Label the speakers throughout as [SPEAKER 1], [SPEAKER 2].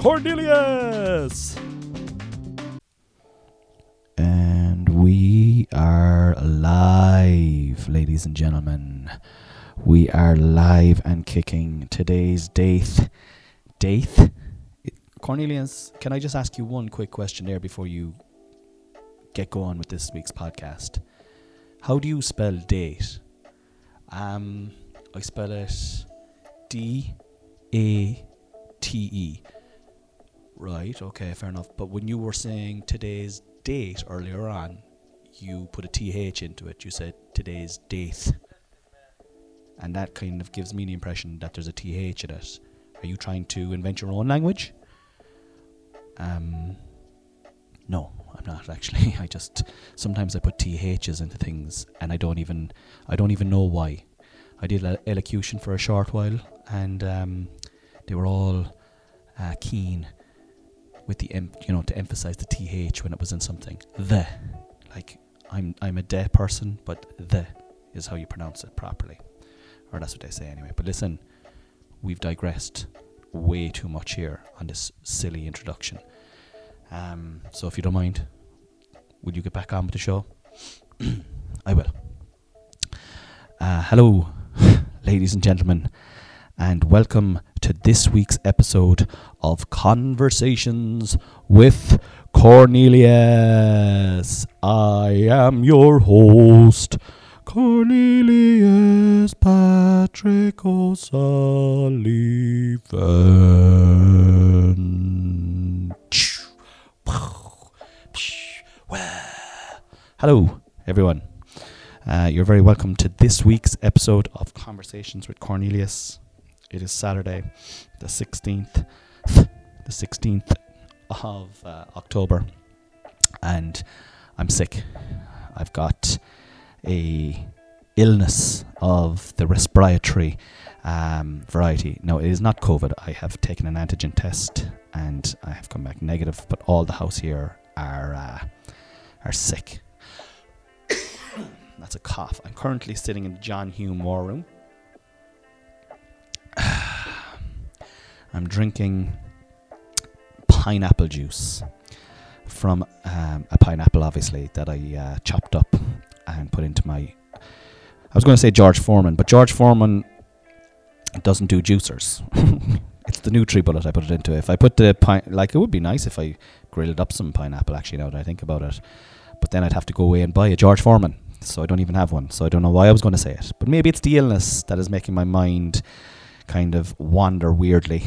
[SPEAKER 1] Cornelius. And we are live, ladies and gentlemen. We are live and kicking. Today's date. Date? Cornelius, can I just ask you one quick question there before you get going with this week's podcast? How do you spell date? Um, I spell it D A T E. Right, okay, fair enough. But when you were saying today's date earlier on, you put a TH into it. You said today's date. And that kind of gives me the impression that there's a TH in it. Are you trying to invent your own language? Um, no, I'm not actually. I just sometimes I put THs into things and I don't even I don't even know why. I did elocution for a short while and um, they were all uh, keen with the em- you know to emphasize the th when it was in something. The like I'm I'm a de person, but the is how you pronounce it properly, or that's what they say anyway. But listen, we've digressed way too much here on this silly introduction. Um, so if you don't mind, will you get back on with the show? I will. Uh, hello, ladies and gentlemen, and welcome to this week's episode of Conversations with Cornelius. I am your host, Cornelius Patrick O'Sullivan. Hello, everyone. Uh, you're very welcome to this week's episode of Conversations with Cornelius. It is Saturday, the 16th, the 16th of uh, October, and I'm sick. I've got a illness of the respiratory um, variety. No, it is not COVID. I have taken an antigen test and I have come back negative. But all the house here are uh, are sick. That's a cough. I'm currently sitting in the John Hume War Room I'm drinking pineapple juice from um, a pineapple, obviously, that I uh, chopped up and put into my. I was going to say George Foreman, but George Foreman doesn't do juicers. it's the NutriBullet I put it into. If I put the pine, like it would be nice if I grilled up some pineapple. Actually, now that I think about it, but then I'd have to go away and buy a George Foreman, so I don't even have one. So I don't know why I was going to say it. But maybe it's the illness that is making my mind kind of wander weirdly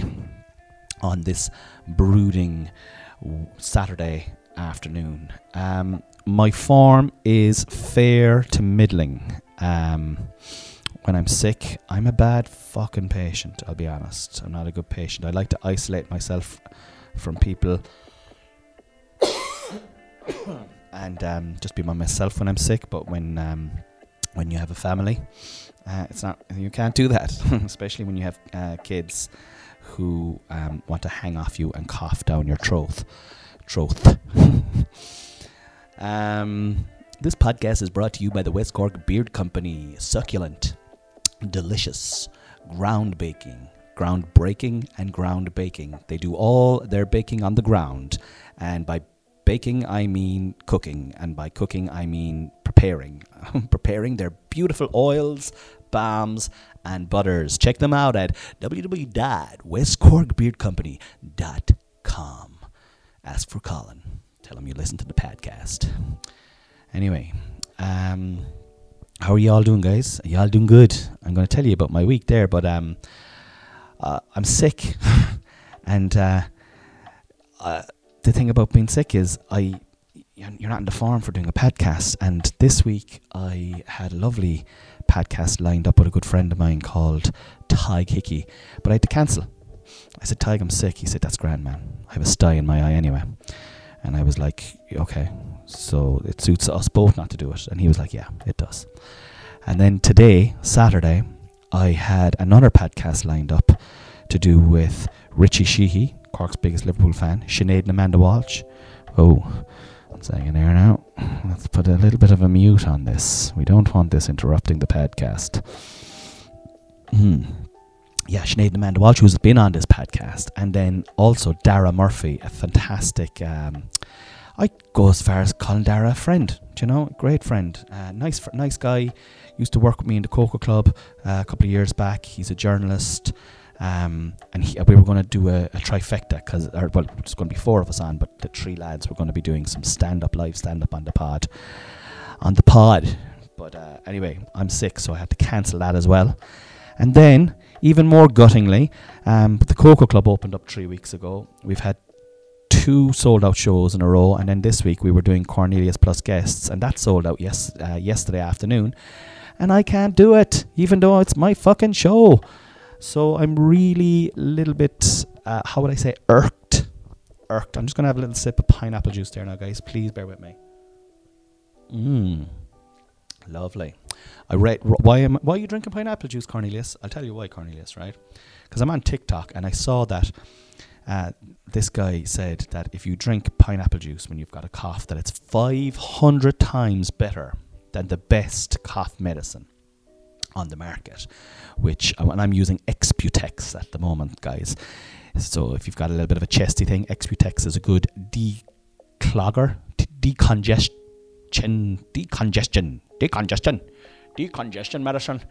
[SPEAKER 1] on this brooding Saturday afternoon. Um, my form is fair to middling. Um, when I'm sick, I'm a bad fucking patient, I'll be honest. I'm not a good patient. I like to isolate myself from people and um, just be by myself when I'm sick. But when um, when you have a family, uh, it's not you can't do that, especially when you have uh, kids who um, want to hang off you and cough down your troth. Throat. um, this podcast is brought to you by the West Cork Beard Company. Succulent, delicious, ground baking, ground breaking, and ground baking. They do all their baking on the ground, and by baking I mean cooking, and by cooking I mean preparing. preparing their beautiful oils, balms, and butters. Check them out at www.westcorkbeardcompany.com. Ask for Colin. Tell him you listen to the podcast. Anyway, um, how are you all doing, guys? Are you all doing good? I'm going to tell you about my week there, but um, uh, I'm sick, and uh, uh, the thing about being sick is I you're not in the form for doing a podcast. And this week I had a lovely podcast lined up with a good friend of mine called Tadhg Hickey, but I had to cancel. I said, Tadhg, I'm sick. He said, That's grand, man. I have a sty in my eye anyway. And I was like, Okay, so it suits us both not to do it. And he was like, Yeah, it does. And then today, Saturday, I had another podcast lined up to do with Richie Sheehy, Cork's biggest Liverpool fan, Sinead and Amanda Walsh. Oh, I'm saying in there now. Let's put a little bit of a mute on this. We don't want this interrupting the podcast. Hmm. Yeah, Sinead and Amanda Walsh, who's been on this podcast, and then also Dara Murphy, a fantastic. Um, I go as far as calling Dara a friend. Do you know, great friend, uh, nice, nice guy. Used to work with me in the Cocoa Club uh, a couple of years back. He's a journalist. Um, and he, we were going to do a, a trifecta because, well, it's going to be four of us on, but the three lads were going to be doing some stand-up, live stand-up on the pod, on the pod. But uh, anyway, I'm sick, so I had to cancel that as well. And then, even more guttingly, um, the Cocoa Club opened up three weeks ago. We've had two sold out shows in a row, and then this week we were doing Cornelius plus guests, and that sold out yes uh, yesterday afternoon. And I can't do it, even though it's my fucking show. So I'm really a little bit, uh, how would I say, irked. Irked. I'm just going to have a little sip of pineapple juice there now, guys. Please bear with me. Mmm. Lovely. I read why am why are you drinking pineapple juice, Cornelius? I'll tell you why, Cornelius. Right? Because I'm on TikTok and I saw that uh, this guy said that if you drink pineapple juice when you've got a cough, that it's 500 times better than the best cough medicine on the market, which uh, and I'm using Exputex at the moment, guys. So if you've got a little bit of a chesty thing, Exputex is a good declogger, decongestion, decongestion, decongestion, decongestion medicine.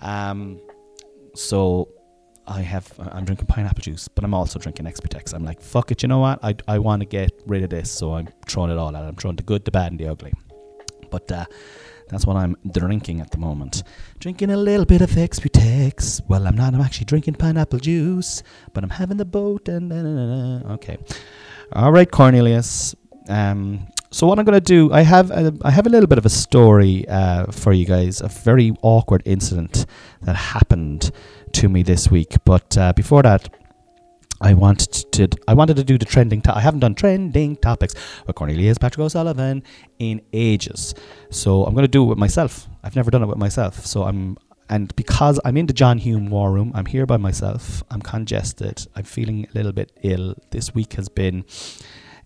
[SPEAKER 1] Um, so I have I'm drinking pineapple juice, but I'm also drinking Exputex. I'm like, fuck it, you know what? I I want to get rid of this, so I'm throwing it all out. I'm throwing the good, the bad, and the ugly. But uh, that's what I'm drinking at the moment. Drinking a little bit of Exputex. Well, I'm not. I'm actually drinking pineapple juice, but I'm having the boat and okay. All right, Cornelius. Um, so what I'm going to do, I have a, I have a little bit of a story uh, for you guys. A very awkward incident that happened to me this week. But uh, before that, I wanted to I wanted to do the trending. To- I haven't done trending topics with Cornelius Patrick O'Sullivan in ages, so I'm going to do it with myself. I've never done it with myself, so I'm and because I'm in the John Hume War Room, I'm here by myself. I'm congested. I'm feeling a little bit ill. This week has been,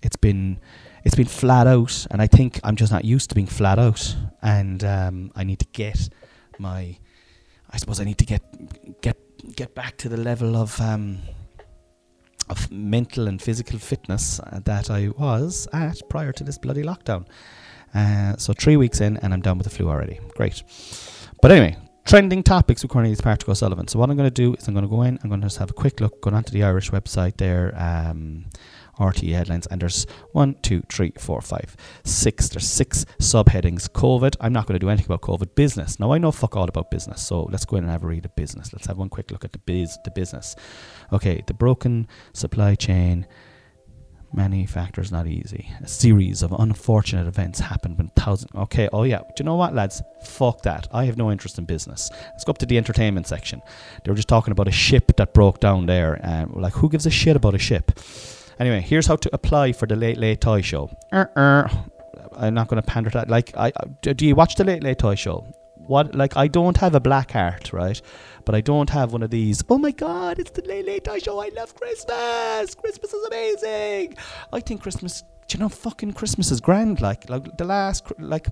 [SPEAKER 1] it's been, it's been flat out, and I think I'm just not used to being flat out, and um, I need to get my, I suppose I need to get get get back to the level of. Um, of mental and physical fitness uh, that I was at prior to this bloody lockdown. Uh, so three weeks in, and I'm done with the flu already. Great. But anyway, trending topics with Cornelius Patrick O'Sullivan. So what I'm going to do is I'm going to go in. I'm going to just have a quick look, go onto the Irish website there. Um, RTE headlines, and there's one, two, three, four, five, six. There's six subheadings. COVID. I'm not going to do anything about COVID. Business. Now I know fuck all about business, so let's go in and have a read of business. Let's have one quick look at the biz, the business. Okay, the broken supply chain. Many factors not easy. A series of unfortunate events happened when thousands. Okay, oh yeah. Do you know what, lads? Fuck that. I have no interest in business. Let's go up to the entertainment section. They were just talking about a ship that broke down there. And like, who gives a shit about a ship? Anyway, here's how to apply for the Late Late Toy Show. Uh-uh. I'm not going to pander to that. Like, I, do you watch the Late Late Toy Show? What? Like, I don't have a black heart, right? But I don't have one of these. Oh my God! It's the Late Late Toy Show. I love Christmas. Christmas is amazing. I think Christmas. Do you know, fucking Christmas is grand. Like, like the last, like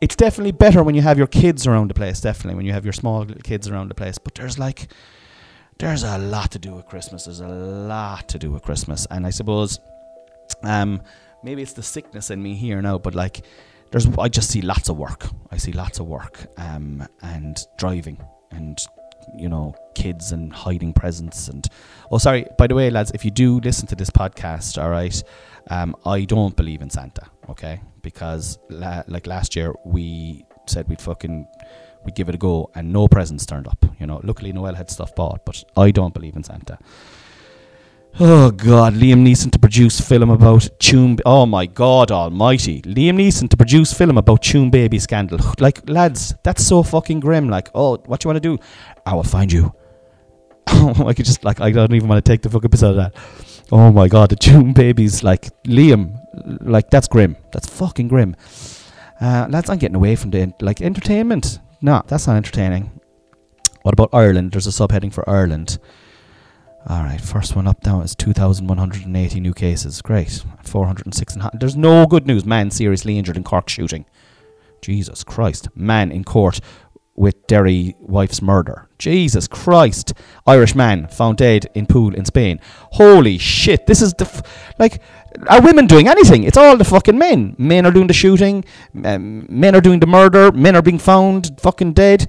[SPEAKER 1] it's definitely better when you have your kids around the place. Definitely when you have your small kids around the place. But there's like there's a lot to do with Christmas. There's a lot to do with Christmas, and I suppose, um, maybe it's the sickness in me here now, but like, there's I just see lots of work. I see lots of work, um, and driving, and you know, kids and hiding presents, and oh, sorry. By the way, lads, if you do listen to this podcast, all right, um, I don't believe in Santa, okay, because la- like last year we said we'd fucking we'd give it a go, and no presents turned up. You know, luckily Noelle had stuff bought, but I don't believe in Santa. Oh God, Liam Neeson to produce film about Tuam. Oh my God Almighty, Liam Neeson to produce film about Tuam Baby scandal. Like lads, that's so fucking grim. Like, oh, what you want to do? I will find you. I could just like I don't even want to take the fucking piss out of that. Oh my god, the Tuam babies like Liam, like that's grim. That's fucking grim. Uh, lads, I'm getting away from the like entertainment. No, that's not entertaining. What about Ireland? There's a subheading for Ireland. All right, first one up now is 2,180 new cases. Great. 406. And there's no good news. Man seriously injured in Cork shooting. Jesus Christ. Man in court with Derry wife's murder. Jesus Christ. Irish man found dead in pool in Spain. Holy shit. This is the. F- like, are women doing anything? It's all the fucking men. Men are doing the shooting. Um, men are doing the murder. Men are being found fucking dead.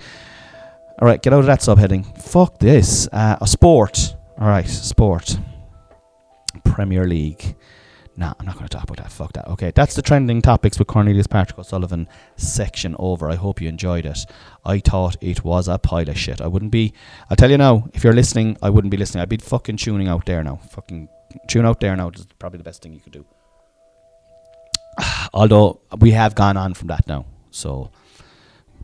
[SPEAKER 1] All right, get out of that subheading. Fuck this. Uh, a sport. All right, sport. Premier League. Nah, I'm not going to talk about that. Fuck that. Okay, that's the trending topics with Cornelius Patrick O'Sullivan section over. I hope you enjoyed it. I thought it was a pile of shit. I wouldn't be. I'll tell you now. If you're listening, I wouldn't be listening. I'd be fucking tuning out there now. Fucking tune out there now is probably the best thing you could do. Although we have gone on from that now, so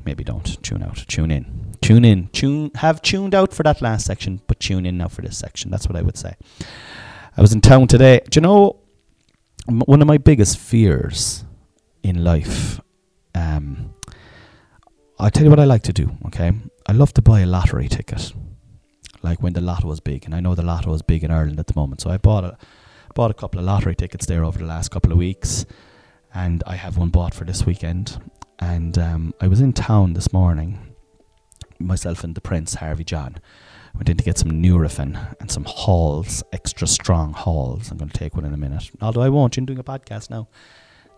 [SPEAKER 1] maybe don't tune out. Tune in. Tune in. Tune. Have tuned out for that last section, but tune in now for this section. That's what I would say. I was in town today. Do you know one of my biggest fears in life? Um, I'll tell you what I like to do. Okay, I love to buy a lottery ticket, like when the lotto was big, and I know the lotto is big in Ireland at the moment. So I bought a bought a couple of lottery tickets there over the last couple of weeks, and I have one bought for this weekend. And um, I was in town this morning, myself and the Prince Harvey John. Went in to get some Nurofen and some Halls, extra strong Halls. I'm going to take one in a minute. Although I won't, you're doing a podcast now.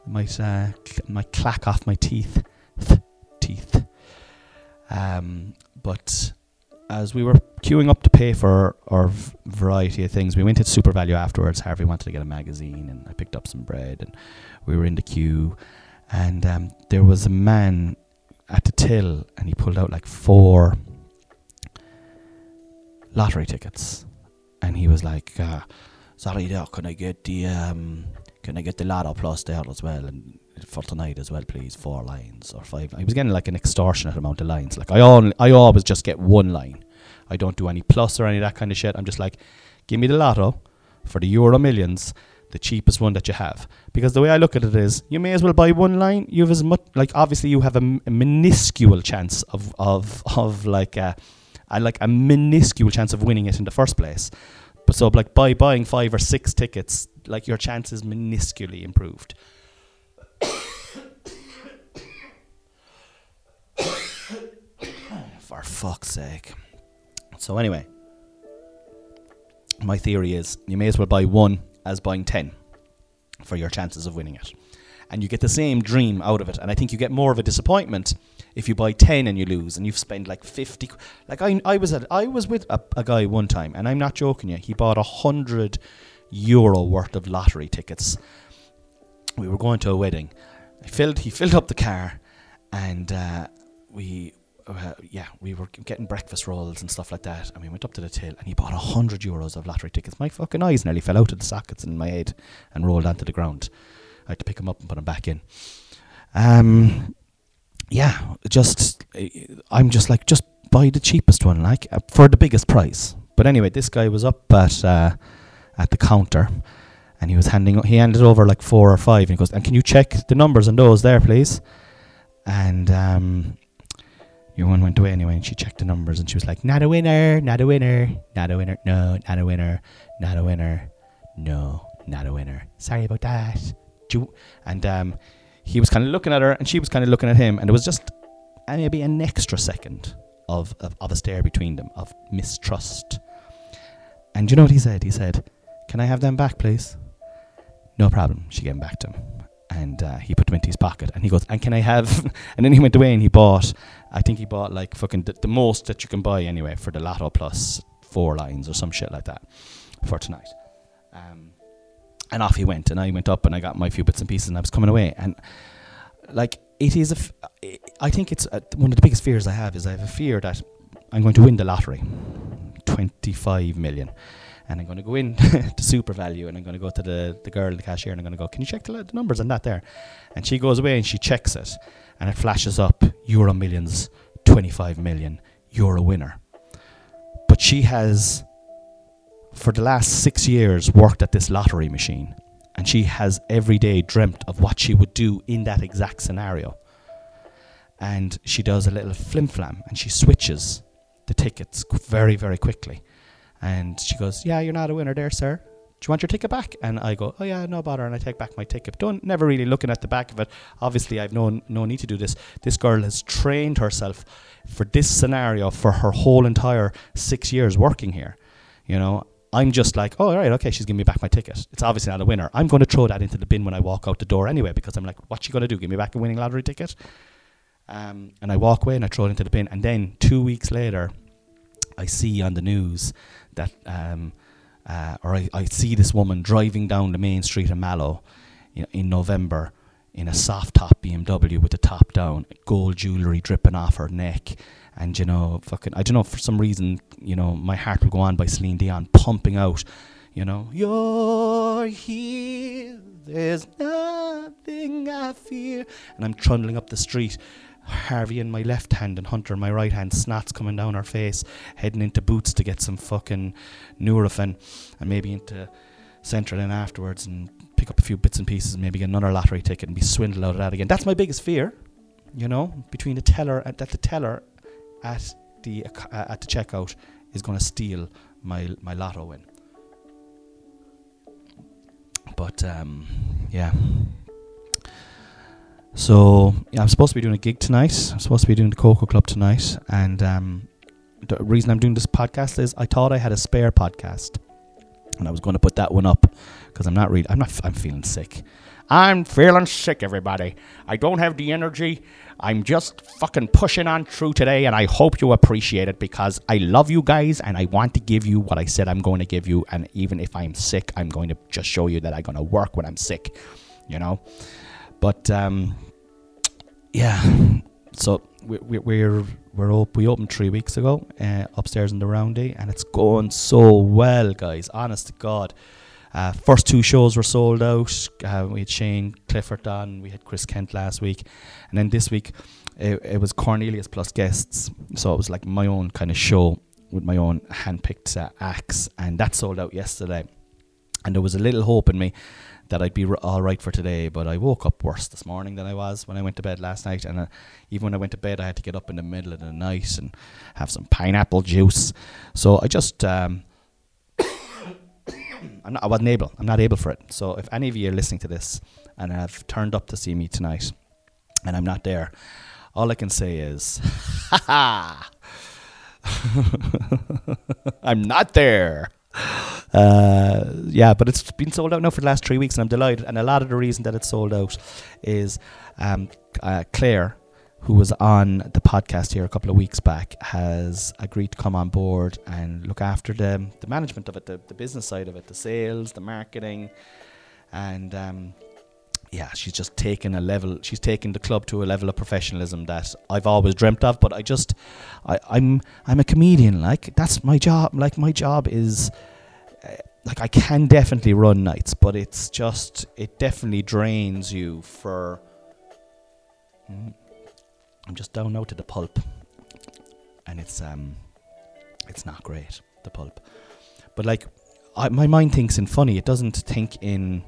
[SPEAKER 1] It might, uh, cl- might clack off my teeth. teeth. Um, but as we were queuing up to pay for our v- variety of things, we went to SuperValu afterwards. Harvey wanted to get a magazine, and I picked up some bread, and we were in the queue. And um, there was a man at the till, and he pulled out like four lottery tickets, and he was like, uh, "Sorry, there, can I get the um, can I get the Lotto Plus there as well, and for tonight as well, please, four lines or five." He was getting like an extortionate amount of lines. Like I only, I always just get one line. I don't do any plus or any of that kind of shit. I'm just like, give me the Lotto for the Euro Millions, the cheapest one that you have. Because the way I look at it is, you may as well buy one line. You have as much, like obviously you have a, minuscule chance of of of like a, a like a minuscule chance of winning it in the first place. But so like by buying five or six tickets, like your chance is minusculely improved. For fuck's sake. So anyway, my theory is you may as well buy one as buying ten for your chances of winning it. And you get the same dream out of it. And I think you get more of a disappointment if you buy 10 and you lose and you've spent like 50 like I, I was at, I was with a, a guy one time and I'm not joking you he bought a hundred euro worth of lottery tickets. We were going to a wedding. I filled he filled up the car and uh, we uh, yeah we were getting breakfast rolls and stuff like that and we went up to the till and he bought a hundred euros of lottery tickets. My fucking eyes nearly fell out of the sockets in my head and rolled onto the ground. I had to pick him up and put him back in. Um yeah, just I'm just like just buy the cheapest one, like uh, for the biggest price. But anyway, this guy was up at uh, at the counter, and he was handing he handed over like four or five, and he goes, "And can you check the numbers on those there, please?" And um, your one went away anyway, and she checked the numbers, and she was like, "Not a winner, not a winner, not a winner, no, not a winner, not a winner, no, not a winner. Sorry about that." And um, he was kind of looking at her and she was kind of looking at him and there was just maybe an extra second of, of, of a stare between them of mistrust. And you know what he said? He said can i have them back please? No problem she gave them back to him. And uh, he put them into his pocket and he goes and can i have and then he went away and he bought i think he bought like fucking the, the most that you can buy anyway for the lotto plus four lines or some shit like that for tonight. Um, and off he went and i went up and i got my few bits and pieces and i was coming away and like it is a f- i think it's uh, one of the biggest fears i have is i have a fear that i'm going to win the lottery. 25 million. And i'm going to go in to SuperValu and i'm going to go to the, the girl the cashier and i'm going to go can you check the, the numbers on that there? And she goes away and she checks it and it flashes up euro millions 25 million, you're a winner. But she has, for the last six years, worked at this lottery machine. And she has every day dreamt of what she would do in that exact scenario. And she does a little flim flam and she switches the tickets very, very quickly. And she goes, Yeah, you're not a winner there, sir. Do you want your ticket back? And I go, Oh yeah, no bother, and I take back my ticket. Don't never really looking at the back of it. Obviously I've no no need to do this. This girl has trained herself for this scenario for her whole entire six years working here. You know, I'm just like, oh, all right, okay, she's giving me back my ticket. It's obviously not a winner. I'm going to throw that into the bin when I walk out the door anyway, because I'm like, what's she going to do? Give me back a winning lottery ticket? Um, and I walk away and I throw it into the bin. And then two weeks later, I see on the news that, um, uh, or I, I see this woman driving down the main street in Mallow in, in November in a soft top BMW with the top down, gold jewellery dripping off her neck. And, you know, fucking, I don't know, for some reason, you know, my heart will go on by Celine Dion pumping out, you know, you're here, there's nothing I fear. And I'm trundling up the street Harvey in my left hand and Hunter in my right hand, snots coming down her face, heading into Boots to get some fucking Nurofen and maybe into Centra then afterwards and pick up a few bits and pieces and maybe get another lottery ticket and be swindled out of that again. That's my biggest fear, you know, between the teller at that the teller at the uh, at the checkout is going to steal my my lotto win. But um, yeah, so yeah, I'm supposed to be doing a gig tonight. I'm supposed to be doing the Cocoa Club tonight, and um, the reason I'm doing this podcast is I thought I had a spare podcast, and I was going to put that one up because I'm not really. I'm not. I'm feeling sick. I'm feeling sick, everybody. I don't have the energy. I'm just fucking pushing on through today, and I hope you appreciate it because I love you guys and I want to give you what I said I'm going to give you. And even if I'm sick, I'm going to just show you that I'm going to work when I'm sick, you know. But um, yeah, so we, we, we're we're op- we opened three weeks ago uh, upstairs in the Roundy, and it's going so well, guys. Honest to God. Uh, first two shows were sold out. Uh, we had Shane Clifford on, we had Chris Kent last week, and then this week it, it was Cornelius plus guests. So it was like my own kind of show with my own hand-picked uh, acts, and that sold out yesterday. And there was a little hope in me that I'd be r- all right for today, but I woke up worse this morning than I was when I went to bed last night. And uh, even when I went to bed, I had to get up in the middle of the night and have some pineapple juice. So I just. Um, I'm not, I wasn't able. I'm not able for it. So if any of you are listening to this and have turned up to see me tonight, and I'm not there, all I can say is, ha! I'm not there. Uh, yeah, but it's been sold out now for the last three weeks, and I'm delighted. And a lot of the reason that it's sold out is um, uh, Claire, who was on the podcast here a couple of weeks back, has agreed to come on board and look after the the management of it, the, the business side of it, the sales, the marketing, and um, yeah, she's just taken a level. She's taken the club to a level of professionalism that I've always dreamt of. But I just, I, I'm I'm a comedian. Like that's my job. Like my job is. Uh, like I can definitely run nights, but it's just it definitely drains you for. Mm, I'm just down now to the pulp, and it's um, it's not great the pulp, but like, I, my mind thinks in funny. It doesn't think in.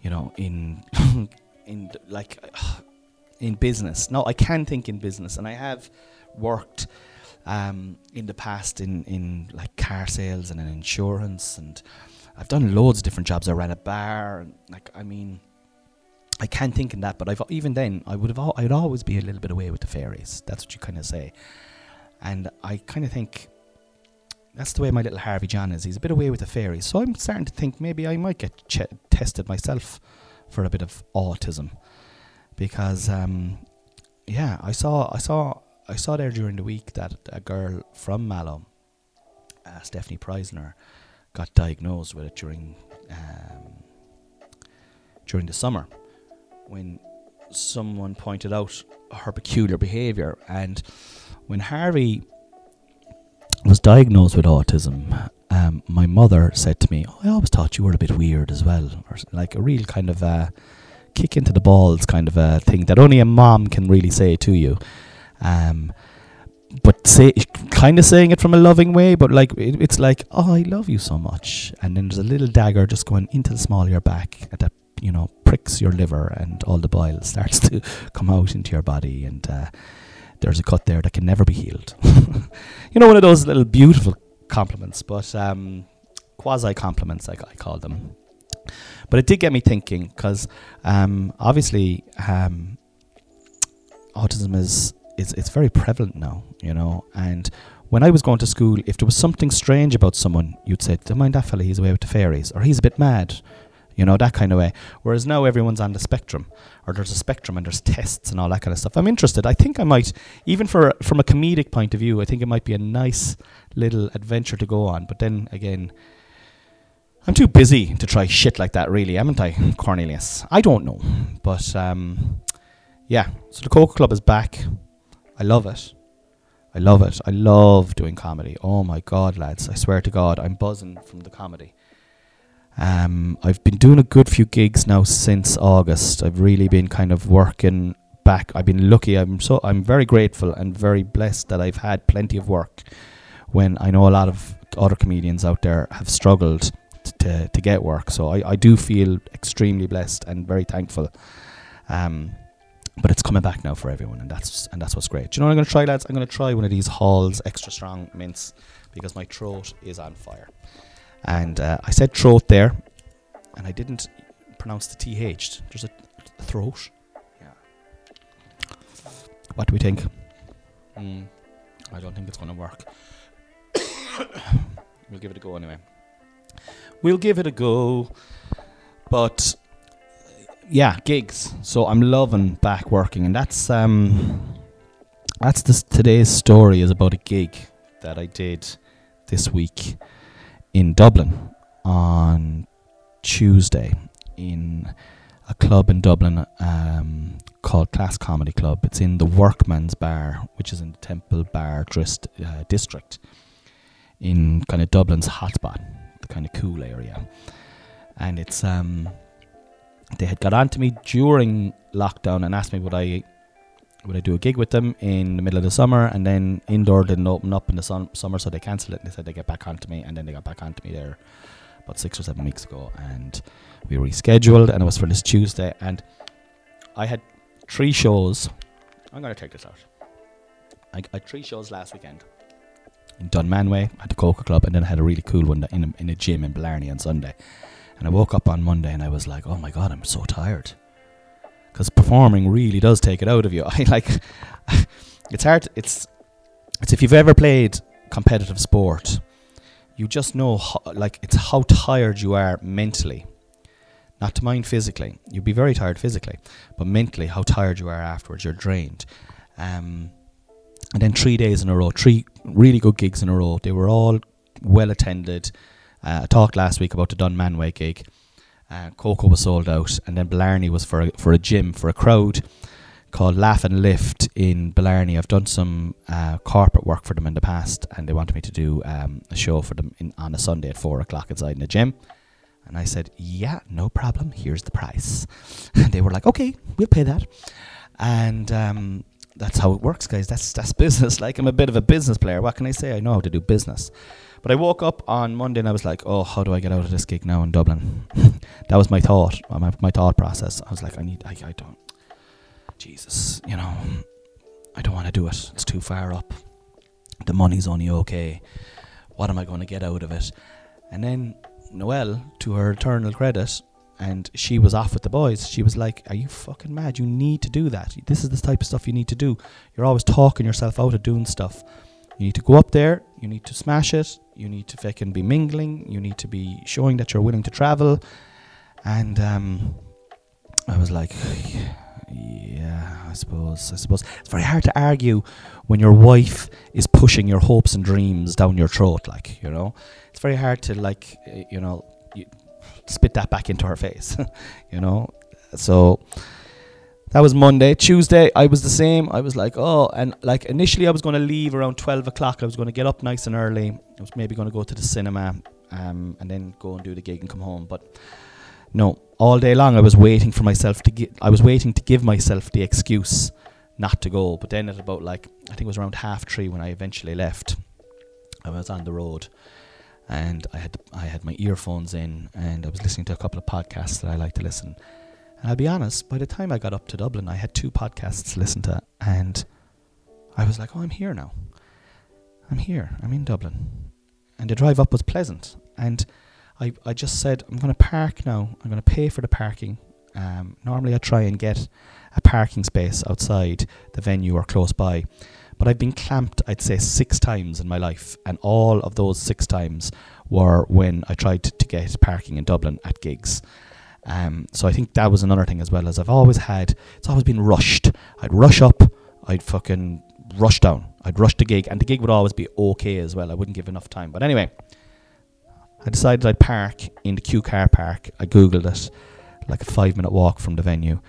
[SPEAKER 1] You know, in in like in business. No, I can think in business, and I have worked um, in the past in, in like car sales and in insurance and I've done loads of different jobs. I ran a bar and like I mean I can't think in that, but I've even then I would have I'd always be a little bit away with the fairies. That's what you kind of say, and I kind of think that's the way my little Harvey John is. He's a bit away with the fairies, so I'm starting to think maybe I might get ch- tested myself for a bit of autism, because um, yeah, I saw I saw I saw there during the week that a girl from Mallow, uh, Stephanie Preissner, got diagnosed with it during um, during the summer when someone pointed out her peculiar behaviour. And when Harvey was diagnosed with autism, um, my mother said to me, oh, "I always thought you were a bit weird as well," or like a real kind of a kick into the balls kind of a thing that only a mom can really say to you. Um, but say kind of saying it from a loving way, but like it, it's like, oh, I love you so much, and then there's a little dagger just going into the small of your back at that you know pricks your liver, and all the bile starts to come out into your body, and uh, there's a cut there that can never be healed. you know, one of those little beautiful compliments, but um, quasi compliments, like I call them. But it did get me thinking because um, obviously um, autism is, is it's very prevalent now, you know. And when I was going to school, if there was something strange about someone, you'd say, "Don't mind that fella, he's away with the fairies," or "He's a bit mad," you know, that kind of way. Whereas now everyone's on the spectrum, or there's a spectrum and there's tests and all that kind of stuff. I'm interested. I think I might, even for from a comedic point of view, I think it might be a nice little adventure to go on. But then again, I'm too busy to try shit like that, really, haven't I, Cornelius? I don't know. But um, yeah, so the Coca Club is back. I love it. I love it. I love doing comedy. Oh my God, lads. I swear to God, I'm buzzing from the comedy. Um, I've been doing a good few gigs now since August. I've really been kind of working back. I've been lucky. I'm so I'm very grateful and very blessed that I've had plenty of work when I know a lot of other comedians out there have struggled to, to get work. So I, I do feel extremely blessed and very thankful. Um, but it's coming back now for everyone, and that's and that's what's great. Do you know what I'm going to try, lads? I'm going to try one of these Halls extra strong mints because my throat is on fire. And uh, I said throat there, and I didn't pronounce the th. There's a, a throat. Yeah. What do we think? Mm, I don't think it's going to work. we'll give it a go anyway we'll give it a go. But yeah, gigs. So I'm loving back working, and that's um, that's this today's story is about a gig that I did this week in Dublin on Tuesday in a club in Dublin um, called Class Comedy Club. It's in the Workman's Bar, which is in the Temple Bar Drist, uh, district in kind of Dublin's hotspot the kind of cool area. And it's um, they had got on to me during lockdown and asked me would I would I do a gig with them in the middle of the summer, and then indoor didn't open up in the sun- summer, so they cancelled it. And they said they get back onto me, and then they got back onto me there about six or seven weeks ago, and we rescheduled, and it was for this Tuesday, and I had three shows. I'm gonna take this out. I, I had three shows last weekend in Dunmanway at the Coca Club, and then I had a really cool one in a, in a gym in Blarney on Sunday. And I woke up on Monday and I was like, oh my god, I'm so tired. Because performing really does take it out of you. I like, it's hard. It's it's if you've ever played competitive sport, you just know how, like it's how tired you are mentally. Not to mind physically, you'd be very tired physically, but mentally, how tired you are afterwards. You're drained. Um, and then three days in a row, three really good gigs in a row. They were all well attended. Uh, I talked last week about the Dunmanway gig. Uh, Coco was sold out, and then Blarney was for a, for a gym for a crowd called Laugh and Lift in Blarney. I've done some uh, corporate work for them in the past, and they wanted me to do um, a show for them in, on a Sunday at four o'clock inside in the gym. And I said, "Yeah, no problem. Here's the price." And they were like, "Okay, we'll pay that." And um, that's how it works, guys. That's that's business. Like I'm a bit of a business player. What can I say? I know how to do business. But I woke up on Monday and I was like, oh, how do I get out of this gig now in Dublin? that was my thought, my, my thought process. I was like, I need, I, I don't, Jesus, you know, I don't want to do it. It's too far up. The money's only okay. What am I going to get out of it? And then Noelle, to her eternal credit, and she was off with the boys. She was like, "Are you fucking mad? You need to do that. This is the type of stuff you need to do. You're always talking yourself out of doing stuff. You need to go up there. You need to smash it. You need to fucking be mingling. You need to be showing that you're willing to travel." And um, I was like, "Yeah, I suppose. I suppose it's very hard to argue when your wife is pushing your hopes and dreams down your throat. Like, you know, it's very hard to like, you know." spit that back into her face, you know. So that was Monday. Tuesday, I was the same. I was like, oh, and like initially, I was going to leave around twelve o'clock. I was going to get up nice and early. I was maybe going to go to the cinema, um, and then go and do the gig and come home. But no, all day long, I was waiting for myself to get. I was waiting to give myself the excuse not to go. But then at about like I think it was around half three when I eventually left. I was on the road, and I had I had my earphones in, and I was listening to a couple of podcasts that I like to listen. And I'll be honest, by the time I got up to Dublin, I had two podcasts to listen to, and I was like, "Oh, I'm here now. I'm here. I'm in Dublin." And the drive up was pleasant, and I I just said, "I'm going to park now. I'm going to pay for the parking." Um, normally, I try and get a parking space outside the venue or close by. But I've been clamped, I'd say, six times in my life, and all of those six times were when I tried to, to get parking in Dublin at gigs. Um, so I think that was another thing as well as I've always had. It's always been rushed. I'd rush up, I'd fucking rush down. I'd rush the gig, and the gig would always be okay as well. I wouldn't give enough time. But anyway, I decided I'd park in the Q car park. I googled it, like a five minute walk from the venue.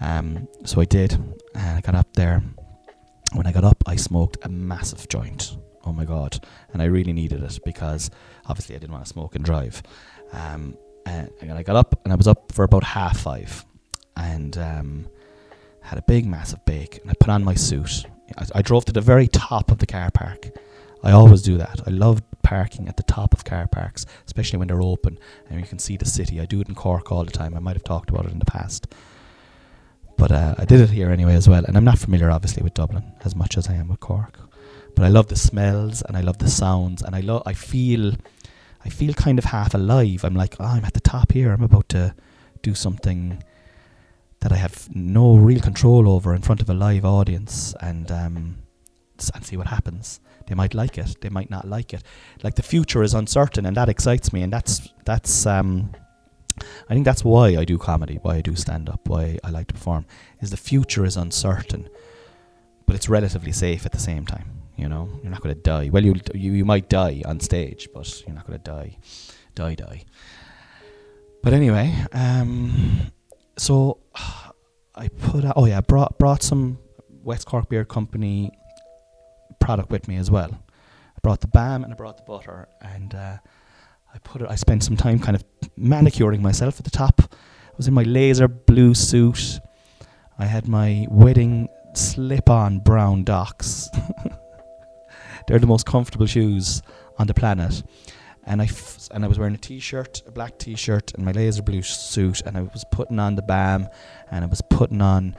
[SPEAKER 1] Um, so I did, and I got up there. When I got up, I smoked a massive joint. Oh my god! And I really needed it because obviously I didn't want to smoke and drive. Um, and, I got up, and I was up for about half five, and um, had a big, massive bake. And I put on my suit. I, I drove to the very top of the car park. I always do that. I love parking at the top of car parks, especially when they're open and you can see the city. I do it in Cork all the time. I might have talked about it in the past. But uh, I did it here anyway as well. And I'm not familiar, obviously, with Dublin as much as I am with Cork. But I love the smells and I love the sounds and I love. I feel, I feel kind of half alive. I'm like, oh, I'm at the top here. I'm about to do something that I have no real control over in front of a live audience and um, and see what happens. They might like it. They might not like it. Like the future is uncertain, and that excites me. And that's that's um, I think that's why I do comedy, why I do stand up, why I like to perform. Is the future is uncertain, but it's relatively safe at the same time. You know, you're not going to die. Well, you you you might die on stage, but you're not going to die, die, die. But anyway, um, so I put out, oh yeah, brought brought some West Cork Beard Company product with me as well. I brought the balm and I brought the butter, and uh, I put it. I spent some time kind of manicuring myself at the top. I was in my laser blue suit. I had my wedding slip-on brown docks. They're the most comfortable shoes on the planet. And I f- and I was wearing a t-shirt, a black t-shirt, and my laser blue suit, and I was putting on the balm, and I was putting on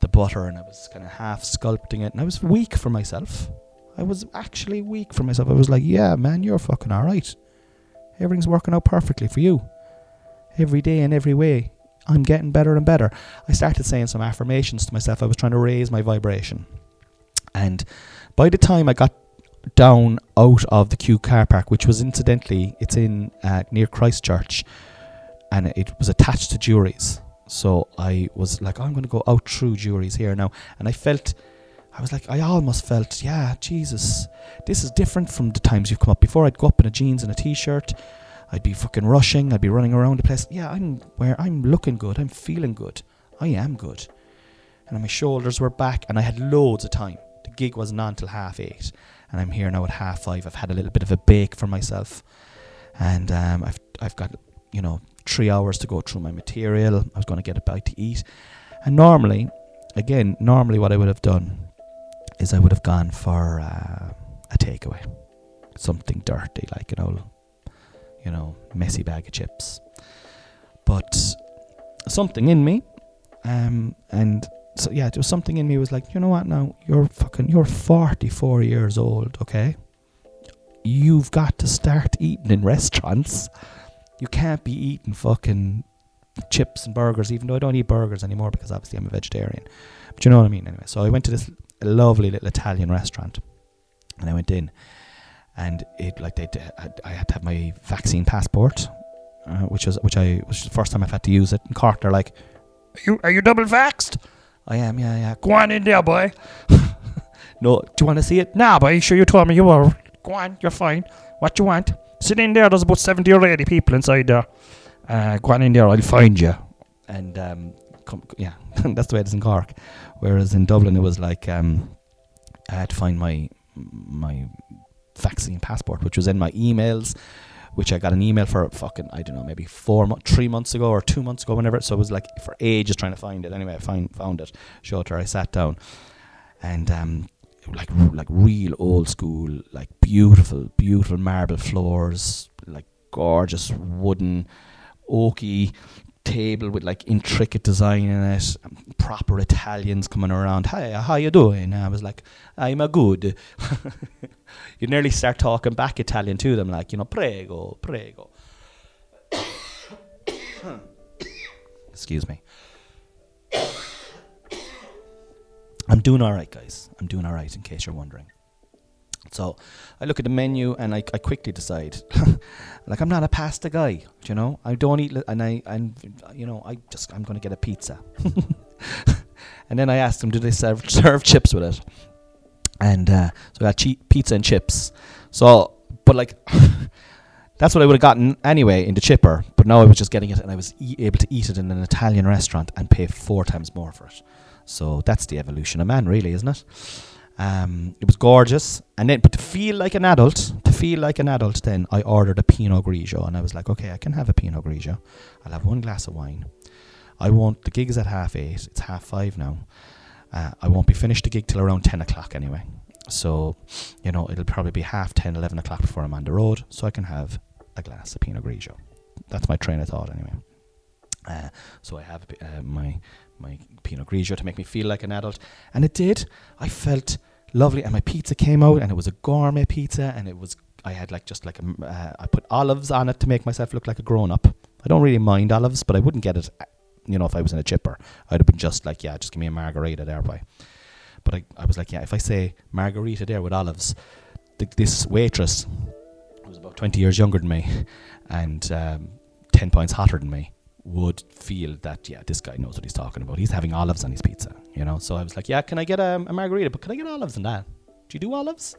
[SPEAKER 1] the butter, and I was kind of half sculpting it, and I was weak for myself. I was actually weak for myself. I was like, "Yeah, man, you're fucking all right. Everything's working out perfectly for you. Every day and every way, I'm getting better and better." I started saying some affirmations to myself. I was trying to raise my vibration, and by the time I got down out of the Q car park, which was incidentally it's in uh, near Christchurch, and it was attached to Jurys. So I was like, I'm going to go out through Jurys here now, and I felt. I was like, I almost felt, yeah, Jesus, this is different from the times you've come up before. I'd go up in a jeans and a t-shirt, I'd be fucking rushing, I'd be running around the place. Yeah, I'm where I'm looking good, I'm feeling good, I am good, and my shoulders were back, and I had loads of time. The gig wasn't on till half eight, and I'm here now at half five. I've had a little bit of a bake for myself, and um, I've I've got you know three hours to go through my material. I was going to get a bite to eat, and normally, again, normally what I would have done is I would have gone for uh, a takeaway, something dirty like an old, you know, messy bag of chips, but something in me, um, and so yeah, there was something in me was like, you know what? Now you're fucking, you're 44 years old, okay? You've got to start eating in restaurants. You can't be eating fucking chips and burgers, even though I don't eat burgers anymore because obviously I'm a vegetarian. But you know what I mean, anyway. So I went to this lovely little Italian restaurant, and I went in, and it like they, I had to have my vaccine passport, uh, which was which I which was the first time I've had to use it. In Cork, they're like, "Are you are you double vaxxed?" I am, yeah, yeah. Go on in there, boy. no, do you want to see it? Nah, boy, sure you told me you were. Go on, you're fine. What you want? Sit in there, there's about 70 or 80 people inside there. Uh, go on in there, I'll find you. And, um, come, yeah, that's the way it is in Cork. Whereas in Dublin, it was like, um, I had to find my my vaccine passport, which was in my emails which I got an email for fucking I don't know maybe four mo- three months ago or two months ago whenever. So it was like for ages trying to find it. Anyway I find found it. Showed her. I sat down. And um, like like real old school, like beautiful, beautiful marble floors, like gorgeous wooden, oaky table with like intricate design in it. Proper Italians coming around. Hi, how you doing? I was like, I'm a good. you nearly start talking back Italian to them, like you know, prego, prego. Excuse me. I'm doing all right, guys. I'm doing all right, in case you're wondering. So I look at the menu and I, I quickly decide, like I'm not a pasta guy, you know. I don't eat, li- and I and you know I just I'm going to get a pizza. and then I asked them, do they serve serve chips with it? And uh, so I got pizza and chips. So, but like. That's what I would have gotten anyway in the chipper, but now I was just getting it and I was e- able to eat it in an Italian restaurant and pay four times more for it. So that's the evolution of man, really, isn't it? Um, it was gorgeous, and then but to feel like an adult, to feel like an adult, then I ordered a Pinot Grigio, and I was like, okay, I can have a Pinot Grigio. I'll have one glass of wine. I won't. The gig is at half eight. It's half five now. Uh, I won't be finished the gig till around ten o'clock anyway. So, you know, it'll probably be half 10, 11 o'clock before I'm on the road, so I can have a glass of Pinot Grigio. That's my train of thought anyway. Uh, so I have uh, my my Pinot Grigio to make me feel like an adult, and it did. I felt lovely, and my pizza came out, and it was a gourmet pizza, and it was. I had like just like a, uh, I put olives on it to make myself look like a grown up. I don't really mind olives, but I wouldn't get it. You know, if I was in a chipper, I'd have been just like, yeah, just give me a margarita there, boy. But I, I was like, yeah, if I say margarita there with olives, th- this waitress was about 20 years younger than me and um, 10 points hotter than me would feel that yeah this guy knows what he's talking about. He's having olives on his pizza you know? So i was like yeah can i get a, a margarita but can i get olives in that? Do you do olives?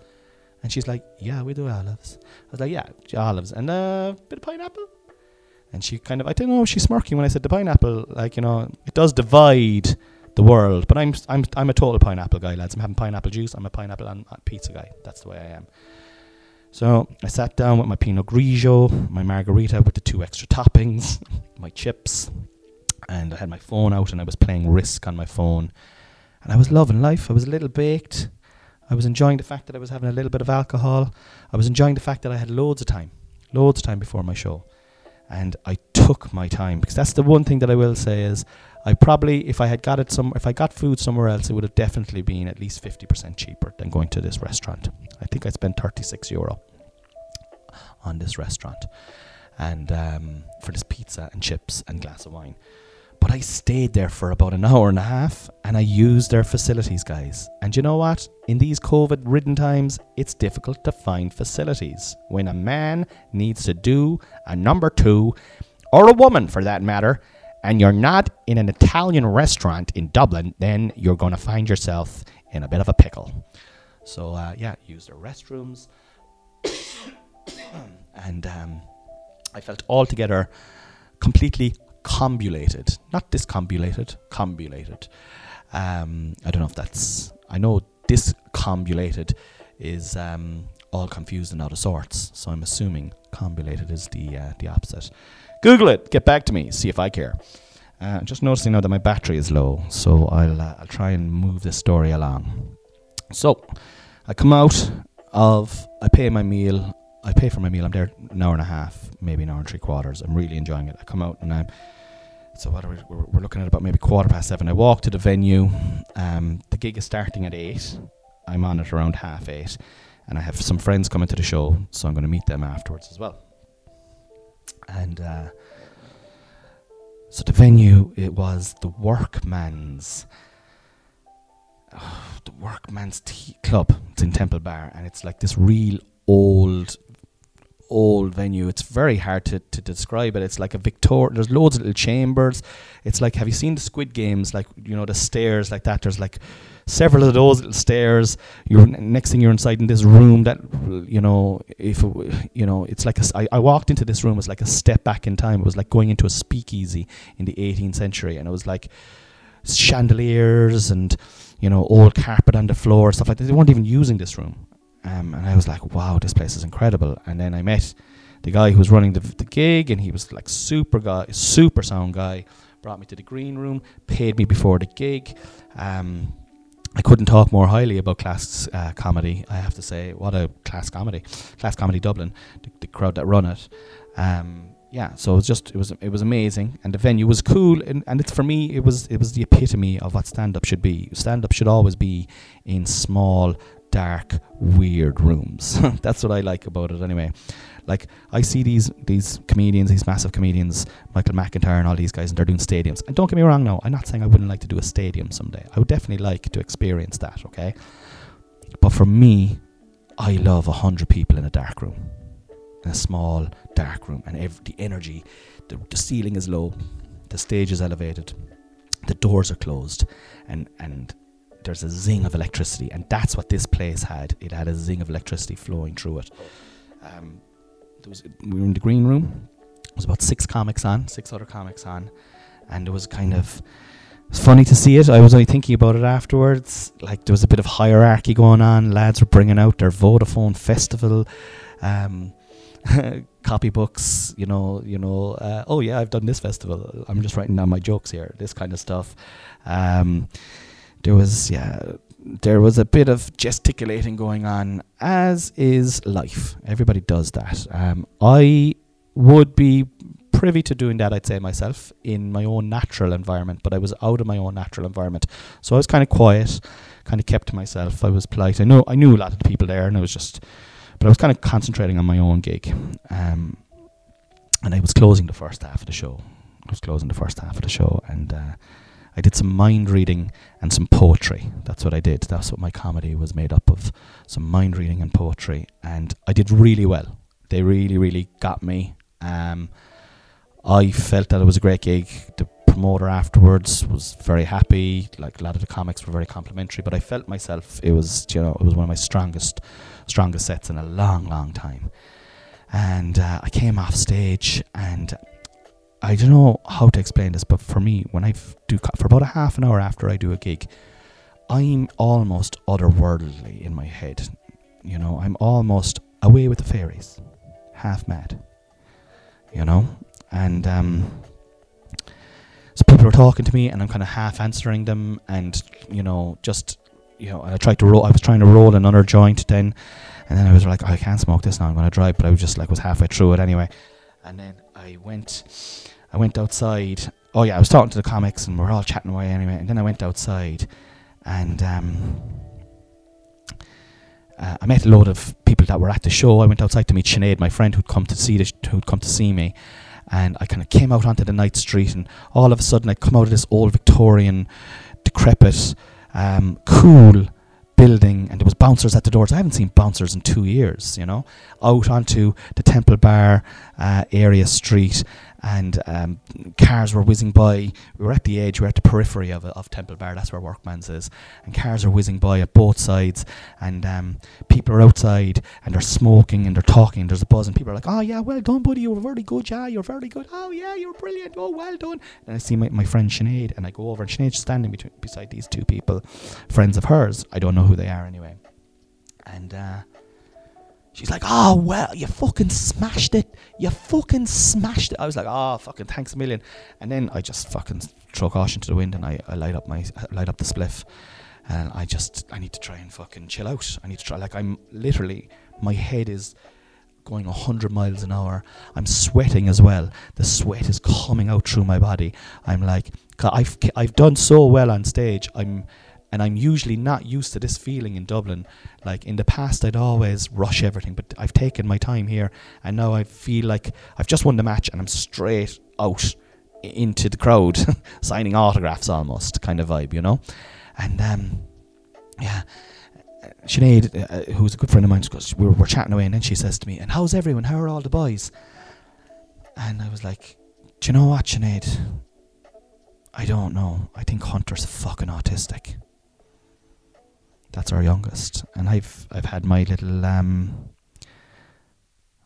[SPEAKER 1] And she's like yeah we do olives. I was like yeah olives and a bit of pineapple. And she kind of i don't know she's smirking when i said the pineapple like you know it does divide the world but i'm i'm i'm a total pineapple guy lads. I'm having pineapple juice. I'm a pineapple and uh, pizza guy. That's the way i am so I sat down with my Pinot Grigio, my margarita with the two extra toppings, my chips, and I had my phone out and I was playing Risk on my phone. And I was loving life. I was a little baked. I was enjoying the fact that I was having a little bit of alcohol. I was enjoying the fact that I had loads of time, loads of time before my show. And I took my time because that's the one thing that I will say is I probably, if I had got it some, if I got food somewhere else, it would have definitely been at least 50% cheaper than going to this restaurant. I think I spent 36 euro on this restaurant and um, for this pizza and chips and glass of wine. But I stayed there for about an hour and a half and I used their facilities, guys. And you know what? In these COVID ridden times, it's difficult to find facilities. When a man needs to do a number two, or a woman for that matter, and you're not in an Italian restaurant in Dublin, then you're going to find yourself in a bit of a pickle. So, uh, yeah, use their restrooms. and um, I felt altogether completely combulated, not discombulated, combulated. Um, I don't know if that's. I know discombulated is um, all confused and out of sorts, so I'm assuming combulated is the uh, the opposite. Google it. Get back to me. See if I care. Uh, just noticing now that my battery is low, so I'll uh, I'll try and move this story along. So I come out of I pay my meal. I pay for my meal. I'm there an hour and a half, maybe an hour and three quarters. I'm really enjoying it. I come out and I'm so what are we, we're, we're looking at about maybe quarter past seven. I walk to the venue. Um, the gig is starting at eight. I'm on at around half eight, and I have some friends coming to the show, so I'm going to meet them afterwards as well. And uh, so the venue it was the Workman's. Oh, the Workman's Tea Club. It's in Temple Bar, and it's like this real old old venue. It's very hard to, to describe it. It's like a Victor. There's loads of little chambers. It's like have you seen the Squid Games? Like you know the stairs like that. There's like several of those little stairs. You're next thing you're inside in this room that you know if you know it's like a, I, I walked into this room. it was like a step back in time. It was like going into a speakeasy in the 18th century, and it was like chandeliers and you know old carpet on the floor stuff like that. They weren't even using this room. Um, and I was like, wow, this place is incredible. And then I met the guy who was running the, the gig, and he was like super guy, super sound guy. Brought me to the green room, paid me before the gig. Um, I couldn't talk more highly about class uh, comedy. I have to say, what a class comedy, class comedy Dublin, the, the crowd that run it. Um, yeah, so it was just it was it was amazing, and the venue was cool, and, and it's for me it was it was the epitome of what stand up should be. Stand up should always be in small, dark, weird rooms. That's what I like about it, anyway. Like I see these these comedians, these massive comedians, Michael McIntyre and all these guys, and they're doing stadiums. And don't get me wrong, no, I'm not saying I wouldn't like to do a stadium someday. I would definitely like to experience that. Okay, but for me, I love a hundred people in a dark room, in a small dark room, and every, the energy, the, the ceiling is low, the stage is elevated, the doors are closed, and and there's a zing of electricity, and that's what this place had. It had a zing of electricity flowing through it. Um, was we were in the green room. There was about six comics on, six other comics on, and it was kind of it's funny to see it. I was only thinking about it afterwards. Like there was a bit of hierarchy going on. Lads were bringing out their Vodafone festival um, copybooks. You know, you know. Uh, oh yeah, I've done this festival. I'm just writing down my jokes here. This kind of stuff. Um, there was yeah there was a bit of gesticulating going on, as is life. Everybody does that. Um, I would be privy to doing that, I'd say myself, in my own natural environment, but I was out of my own natural environment. So I was kind of quiet, kind of kept to myself. I was polite. I know I knew a lot of the people there, and I was just, but I was kind of concentrating on my own gig. Um, and I was closing the first half of the show. I was closing the first half of the show, and uh, I did some mind reading and some poetry. That's what I did. That's what my comedy was made up of some mind reading and poetry. And I did really well. They really, really got me. Um, I felt that it was a great gig. The promoter afterwards was very happy. Like a lot of the comics were very complimentary, but I felt myself it was you know it was one of my strongest strongest sets in a long, long time. And uh, I came off stage and I don't know how to explain this, but for me, when I do for about a half an hour after I do a gig, I'm almost otherworldly in my head. You know, I'm almost away with the fairies, half mad. You know, and um, so people are talking to me, and I'm kind of half answering them, and you know, just you know, I tried to roll. I was trying to roll another joint then, and then I was like, oh, I can't smoke this now. I'm gonna drive, but I was just like was halfway through it anyway, and then I went I went outside. Oh yeah, I was talking to the comics and we are all chatting away anyway. And then I went outside, and um, uh, I met a load of people that were at the show. I went outside to meet Sinead, my friend who'd come to see sh- who'd come to see me, and I kind of came out onto the night street, and all of a sudden I come out of this old Victorian, decrepit, um, cool building and there was bouncers at the doors. I haven't seen bouncers in two years, you know. Out onto the Temple Bar uh, area street and um, cars were whizzing by. We were at the edge, we were at the periphery of, of Temple Bar, that's where Workman's is, and cars are whizzing by at both sides, and um, people are outside and they're smoking and they're talking. There's a buzz, and people are like, "Oh yeah, well done, buddy. You were very good, yeah. You're very good. Oh yeah, you're brilliant. Oh well done." And I see my, my friend Sinead, and I go over, and Sinead's standing between, beside these two people, friends of hers. I don't know who they are anyway, and. Uh, She's like, oh, well, you fucking smashed it. You fucking smashed it. I was like, oh, fucking thanks a million. And then I just fucking throw caution to the wind and I, I light up my, light up the spliff. And I just, I need to try and fucking chill out. I need to try, like, I'm literally, my head is going 100 miles an hour. I'm sweating as well. The sweat is coming out through my body. I'm like, I've, I've done so well on stage. I'm, and I'm usually not used to this feeling in Dublin. Like in the past, I'd always rush everything, but I've taken my time here, and now I feel like I've just won the match, and I'm straight out into the crowd, signing autographs almost kind of vibe, you know. And um, yeah, Sinead, uh, uh who's a good friend of mine, goes, we we're chatting away, and then she says to me, "And how's everyone? How are all the boys?" And I was like, "Do you know what, Sinead? I don't know. I think Hunter's fucking autistic." That's our youngest, and I've I've had my little um.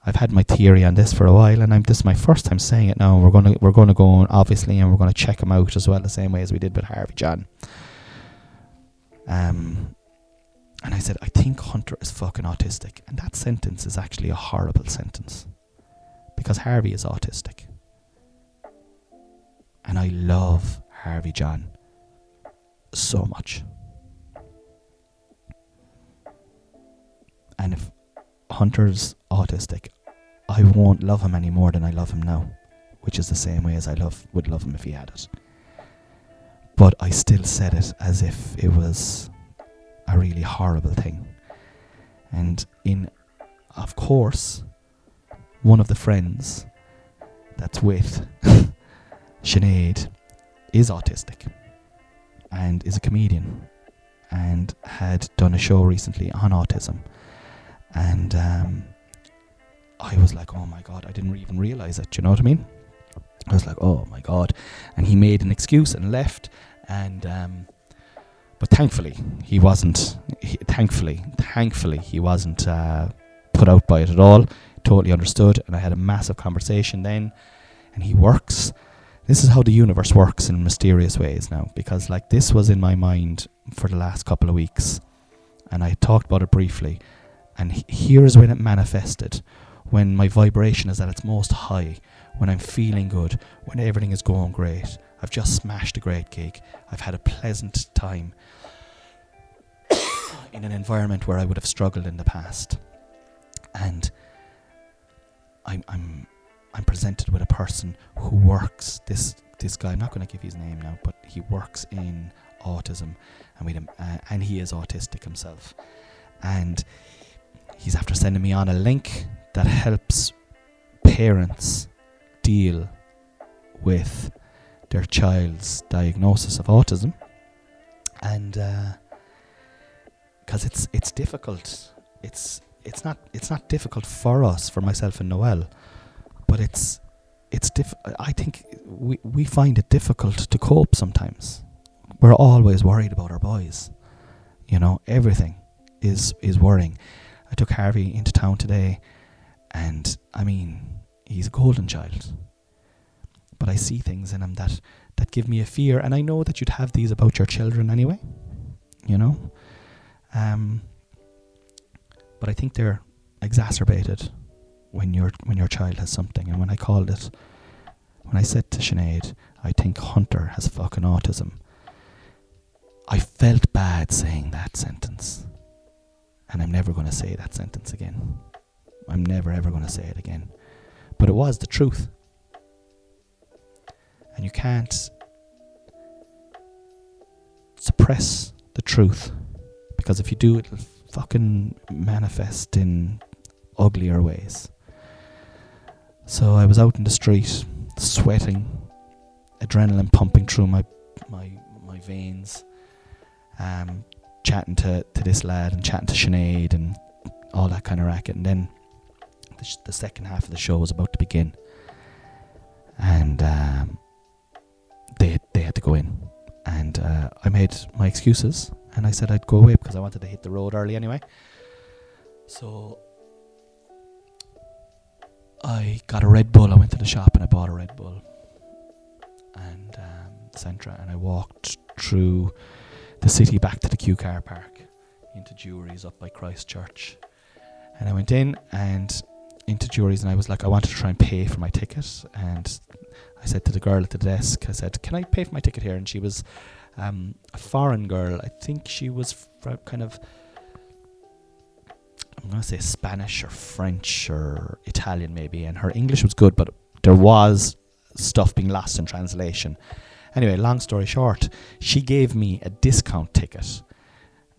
[SPEAKER 1] I've had my theory on this for a while, and I'm this is my first time saying it now. We're gonna we're gonna go on obviously, and we're gonna check him out as well, the same way as we did with Harvey John. Um, and I said, I think Hunter is fucking autistic, and that sentence is actually a horrible sentence, because Harvey is autistic, and I love Harvey John so much. Hunter's autistic. I won't love him any more than I love him now, which is the same way as I love would love him if he had it. But I still said it as if it was a really horrible thing. And in, of course, one of the friends that's with Sinead is autistic and is a comedian and had done a show recently on autism. And um, I was like, oh my God, I didn't even realize it. Do you know what I mean? I was like, oh my God. And he made an excuse and left. And, um, but thankfully, he wasn't, he, thankfully, thankfully, he wasn't uh, put out by it at all. Totally understood. And I had a massive conversation then. And he works this is how the universe works in mysterious ways now because like this was in my mind for the last couple of weeks and I talked about it briefly and here's when it manifested when my vibration is at its most high when I'm feeling good when everything is going great. I've just smashed a great gig. I've had a pleasant time in an environment where I would have struggled in the past. And I'm I'm I'm presented with a person who works this this guy. I'm not going to give his name now, but he works in autism, and we uh, and he is autistic himself, and he's after sending me on a link that helps parents deal with their child's diagnosis of autism, and because uh, it's it's difficult, it's it's not it's not difficult for us, for myself and Noelle but it's it's diff- I think we we find it difficult to cope sometimes. We're always worried about our boys. You know, everything is is worrying. I took Harvey into town today and I mean, he's a golden child. But I see things in him that that give me a fear and I know that you'd have these about your children anyway. You know? Um but I think they're exacerbated when your when your child has something. And when I called it, when I said to Sinead, I think Hunter has fucking autism. I felt bad saying that sentence, and I'm never going to say that sentence again. I'm never ever going to say it again. But it was the truth, and you can't suppress the truth because if you do, it'll fucking manifest in uglier ways. So I was out in the street, sweating, adrenaline pumping through my my my veins, um, chatting to, to this lad and chatting to Sinead and all that kind of racket. And then the, sh- the second half of the show was about to begin, and um, they they had to go in, and uh, I made my excuses and I said I'd go away because I wanted to hit the road early anyway. So I got a Red Bull. I went to the shop and I bought a Red Bull and um, Centra, and I walked through the city back to the Q car park into Jurys up by Christchurch. And I went in and into Jurys, and I was like, I wanted to try and pay for my ticket. And I said to the girl at the desk, I said, Can I pay for my ticket here? And she was um, a foreign girl. I think she was fr- kind of I'm going to say Spanish or French or Italian maybe, and her English was good, but there was stuff being lost in translation. Anyway, long story short, she gave me a discount ticket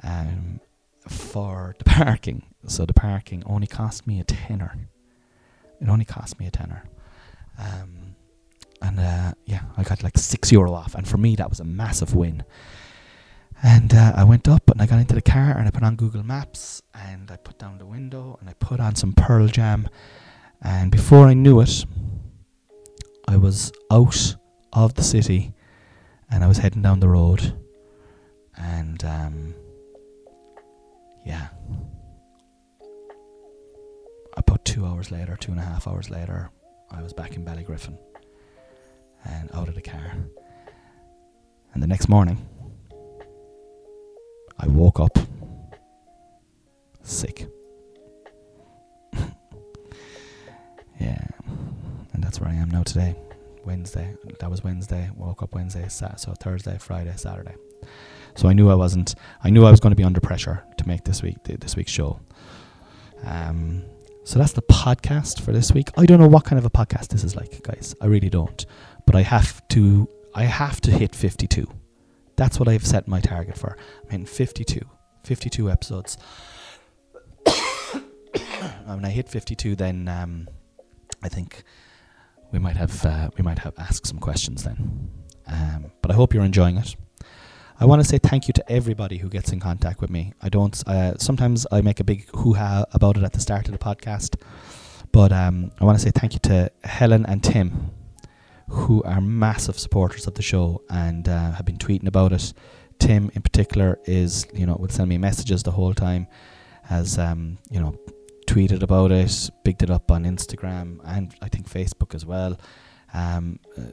[SPEAKER 1] um, for the parking. So the parking only cost me a tenner. It only cost me a tenner. Um, and uh, yeah, I got like six euro off, and for me that was a massive win. And uh, I went up and I got into the car and I put on Google Maps and I put down the window and I put on some Pearl Jam. And before I knew it, I was out of the city and I was heading down the road. And um, yeah, about two hours later, two and a half hours later, I was back in Ballygriffin and out of the car. And the next morning, I woke up sick. yeah, and that's where I am now today. Wednesday. That was Wednesday. Woke up Wednesday, so Thursday, Friday, Saturday. So I knew I wasn't. I knew I was going to be under pressure to make this week this week's show. Um, so that's the podcast for this week. I don't know what kind of a podcast this is like, guys. I really don't. But I have to I have to hit 52. That's what I've set my target for. I'm in 52. 52 episodes. when I hit 52 then um, I think we might have uh, we might have ask some questions then. Um, but I hope you're enjoying it. I want to say thank you to everybody who gets in contact with me. I don't. Uh, sometimes I make a big hoo ha about it at the start of the podcast, but um, I want to say thank you to Helen and Tim, who are massive supporters of the show and uh, have been tweeting about it. Tim, in particular, is you know would send me messages the whole time, as um, you know tweeted about it, bigged it up on Instagram and I think Facebook as well. Um, uh,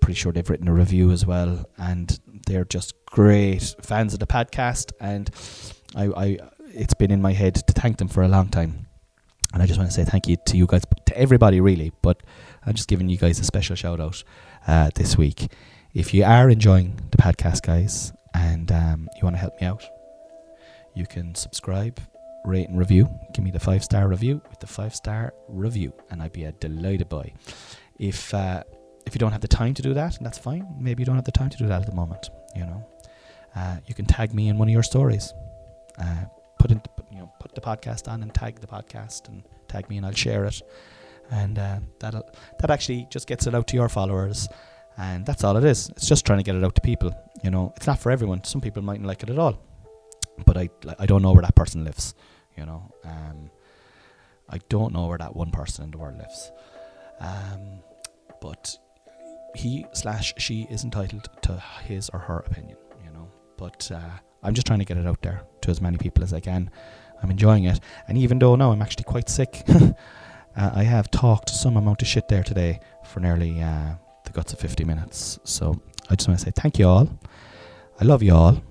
[SPEAKER 1] pretty sure they've written a review as well, and they're just great fans of the podcast. And I, I, it's been in my head to thank them for a long time, and I just want to say thank you to you guys, to everybody really. But I'm just giving you guys a special shout out uh, this week. If you are enjoying the podcast, guys, and um, you want to help me out, you can subscribe, rate, and review. Give me the five star review with the five star review, and I'd be a delighted boy. If uh, if you don't have the time to do that, that's fine. Maybe you don't have the time to do that at the moment. You know, uh, you can tag me in one of your stories. Uh, put in, you know, put the podcast on and tag the podcast and tag me, and I'll share it. And uh, that that actually just gets it out to your followers, and that's all it is. It's just trying to get it out to people. You know, it's not for everyone. Some people mightn't like it at all, but I I don't know where that person lives. You know, um, I don't know where that one person in the world lives. Um, but he slash she is entitled to his or her opinion, you know. But uh, I'm just trying to get it out there to as many people as I can. I'm enjoying it, and even though now I'm actually quite sick, uh, I have talked some amount of shit there today for nearly uh, the guts of 50 minutes. So I just want to say thank you all. I love you all,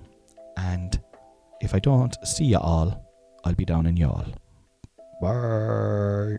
[SPEAKER 1] and if I don't see you all, I'll be down in y'all. Bye.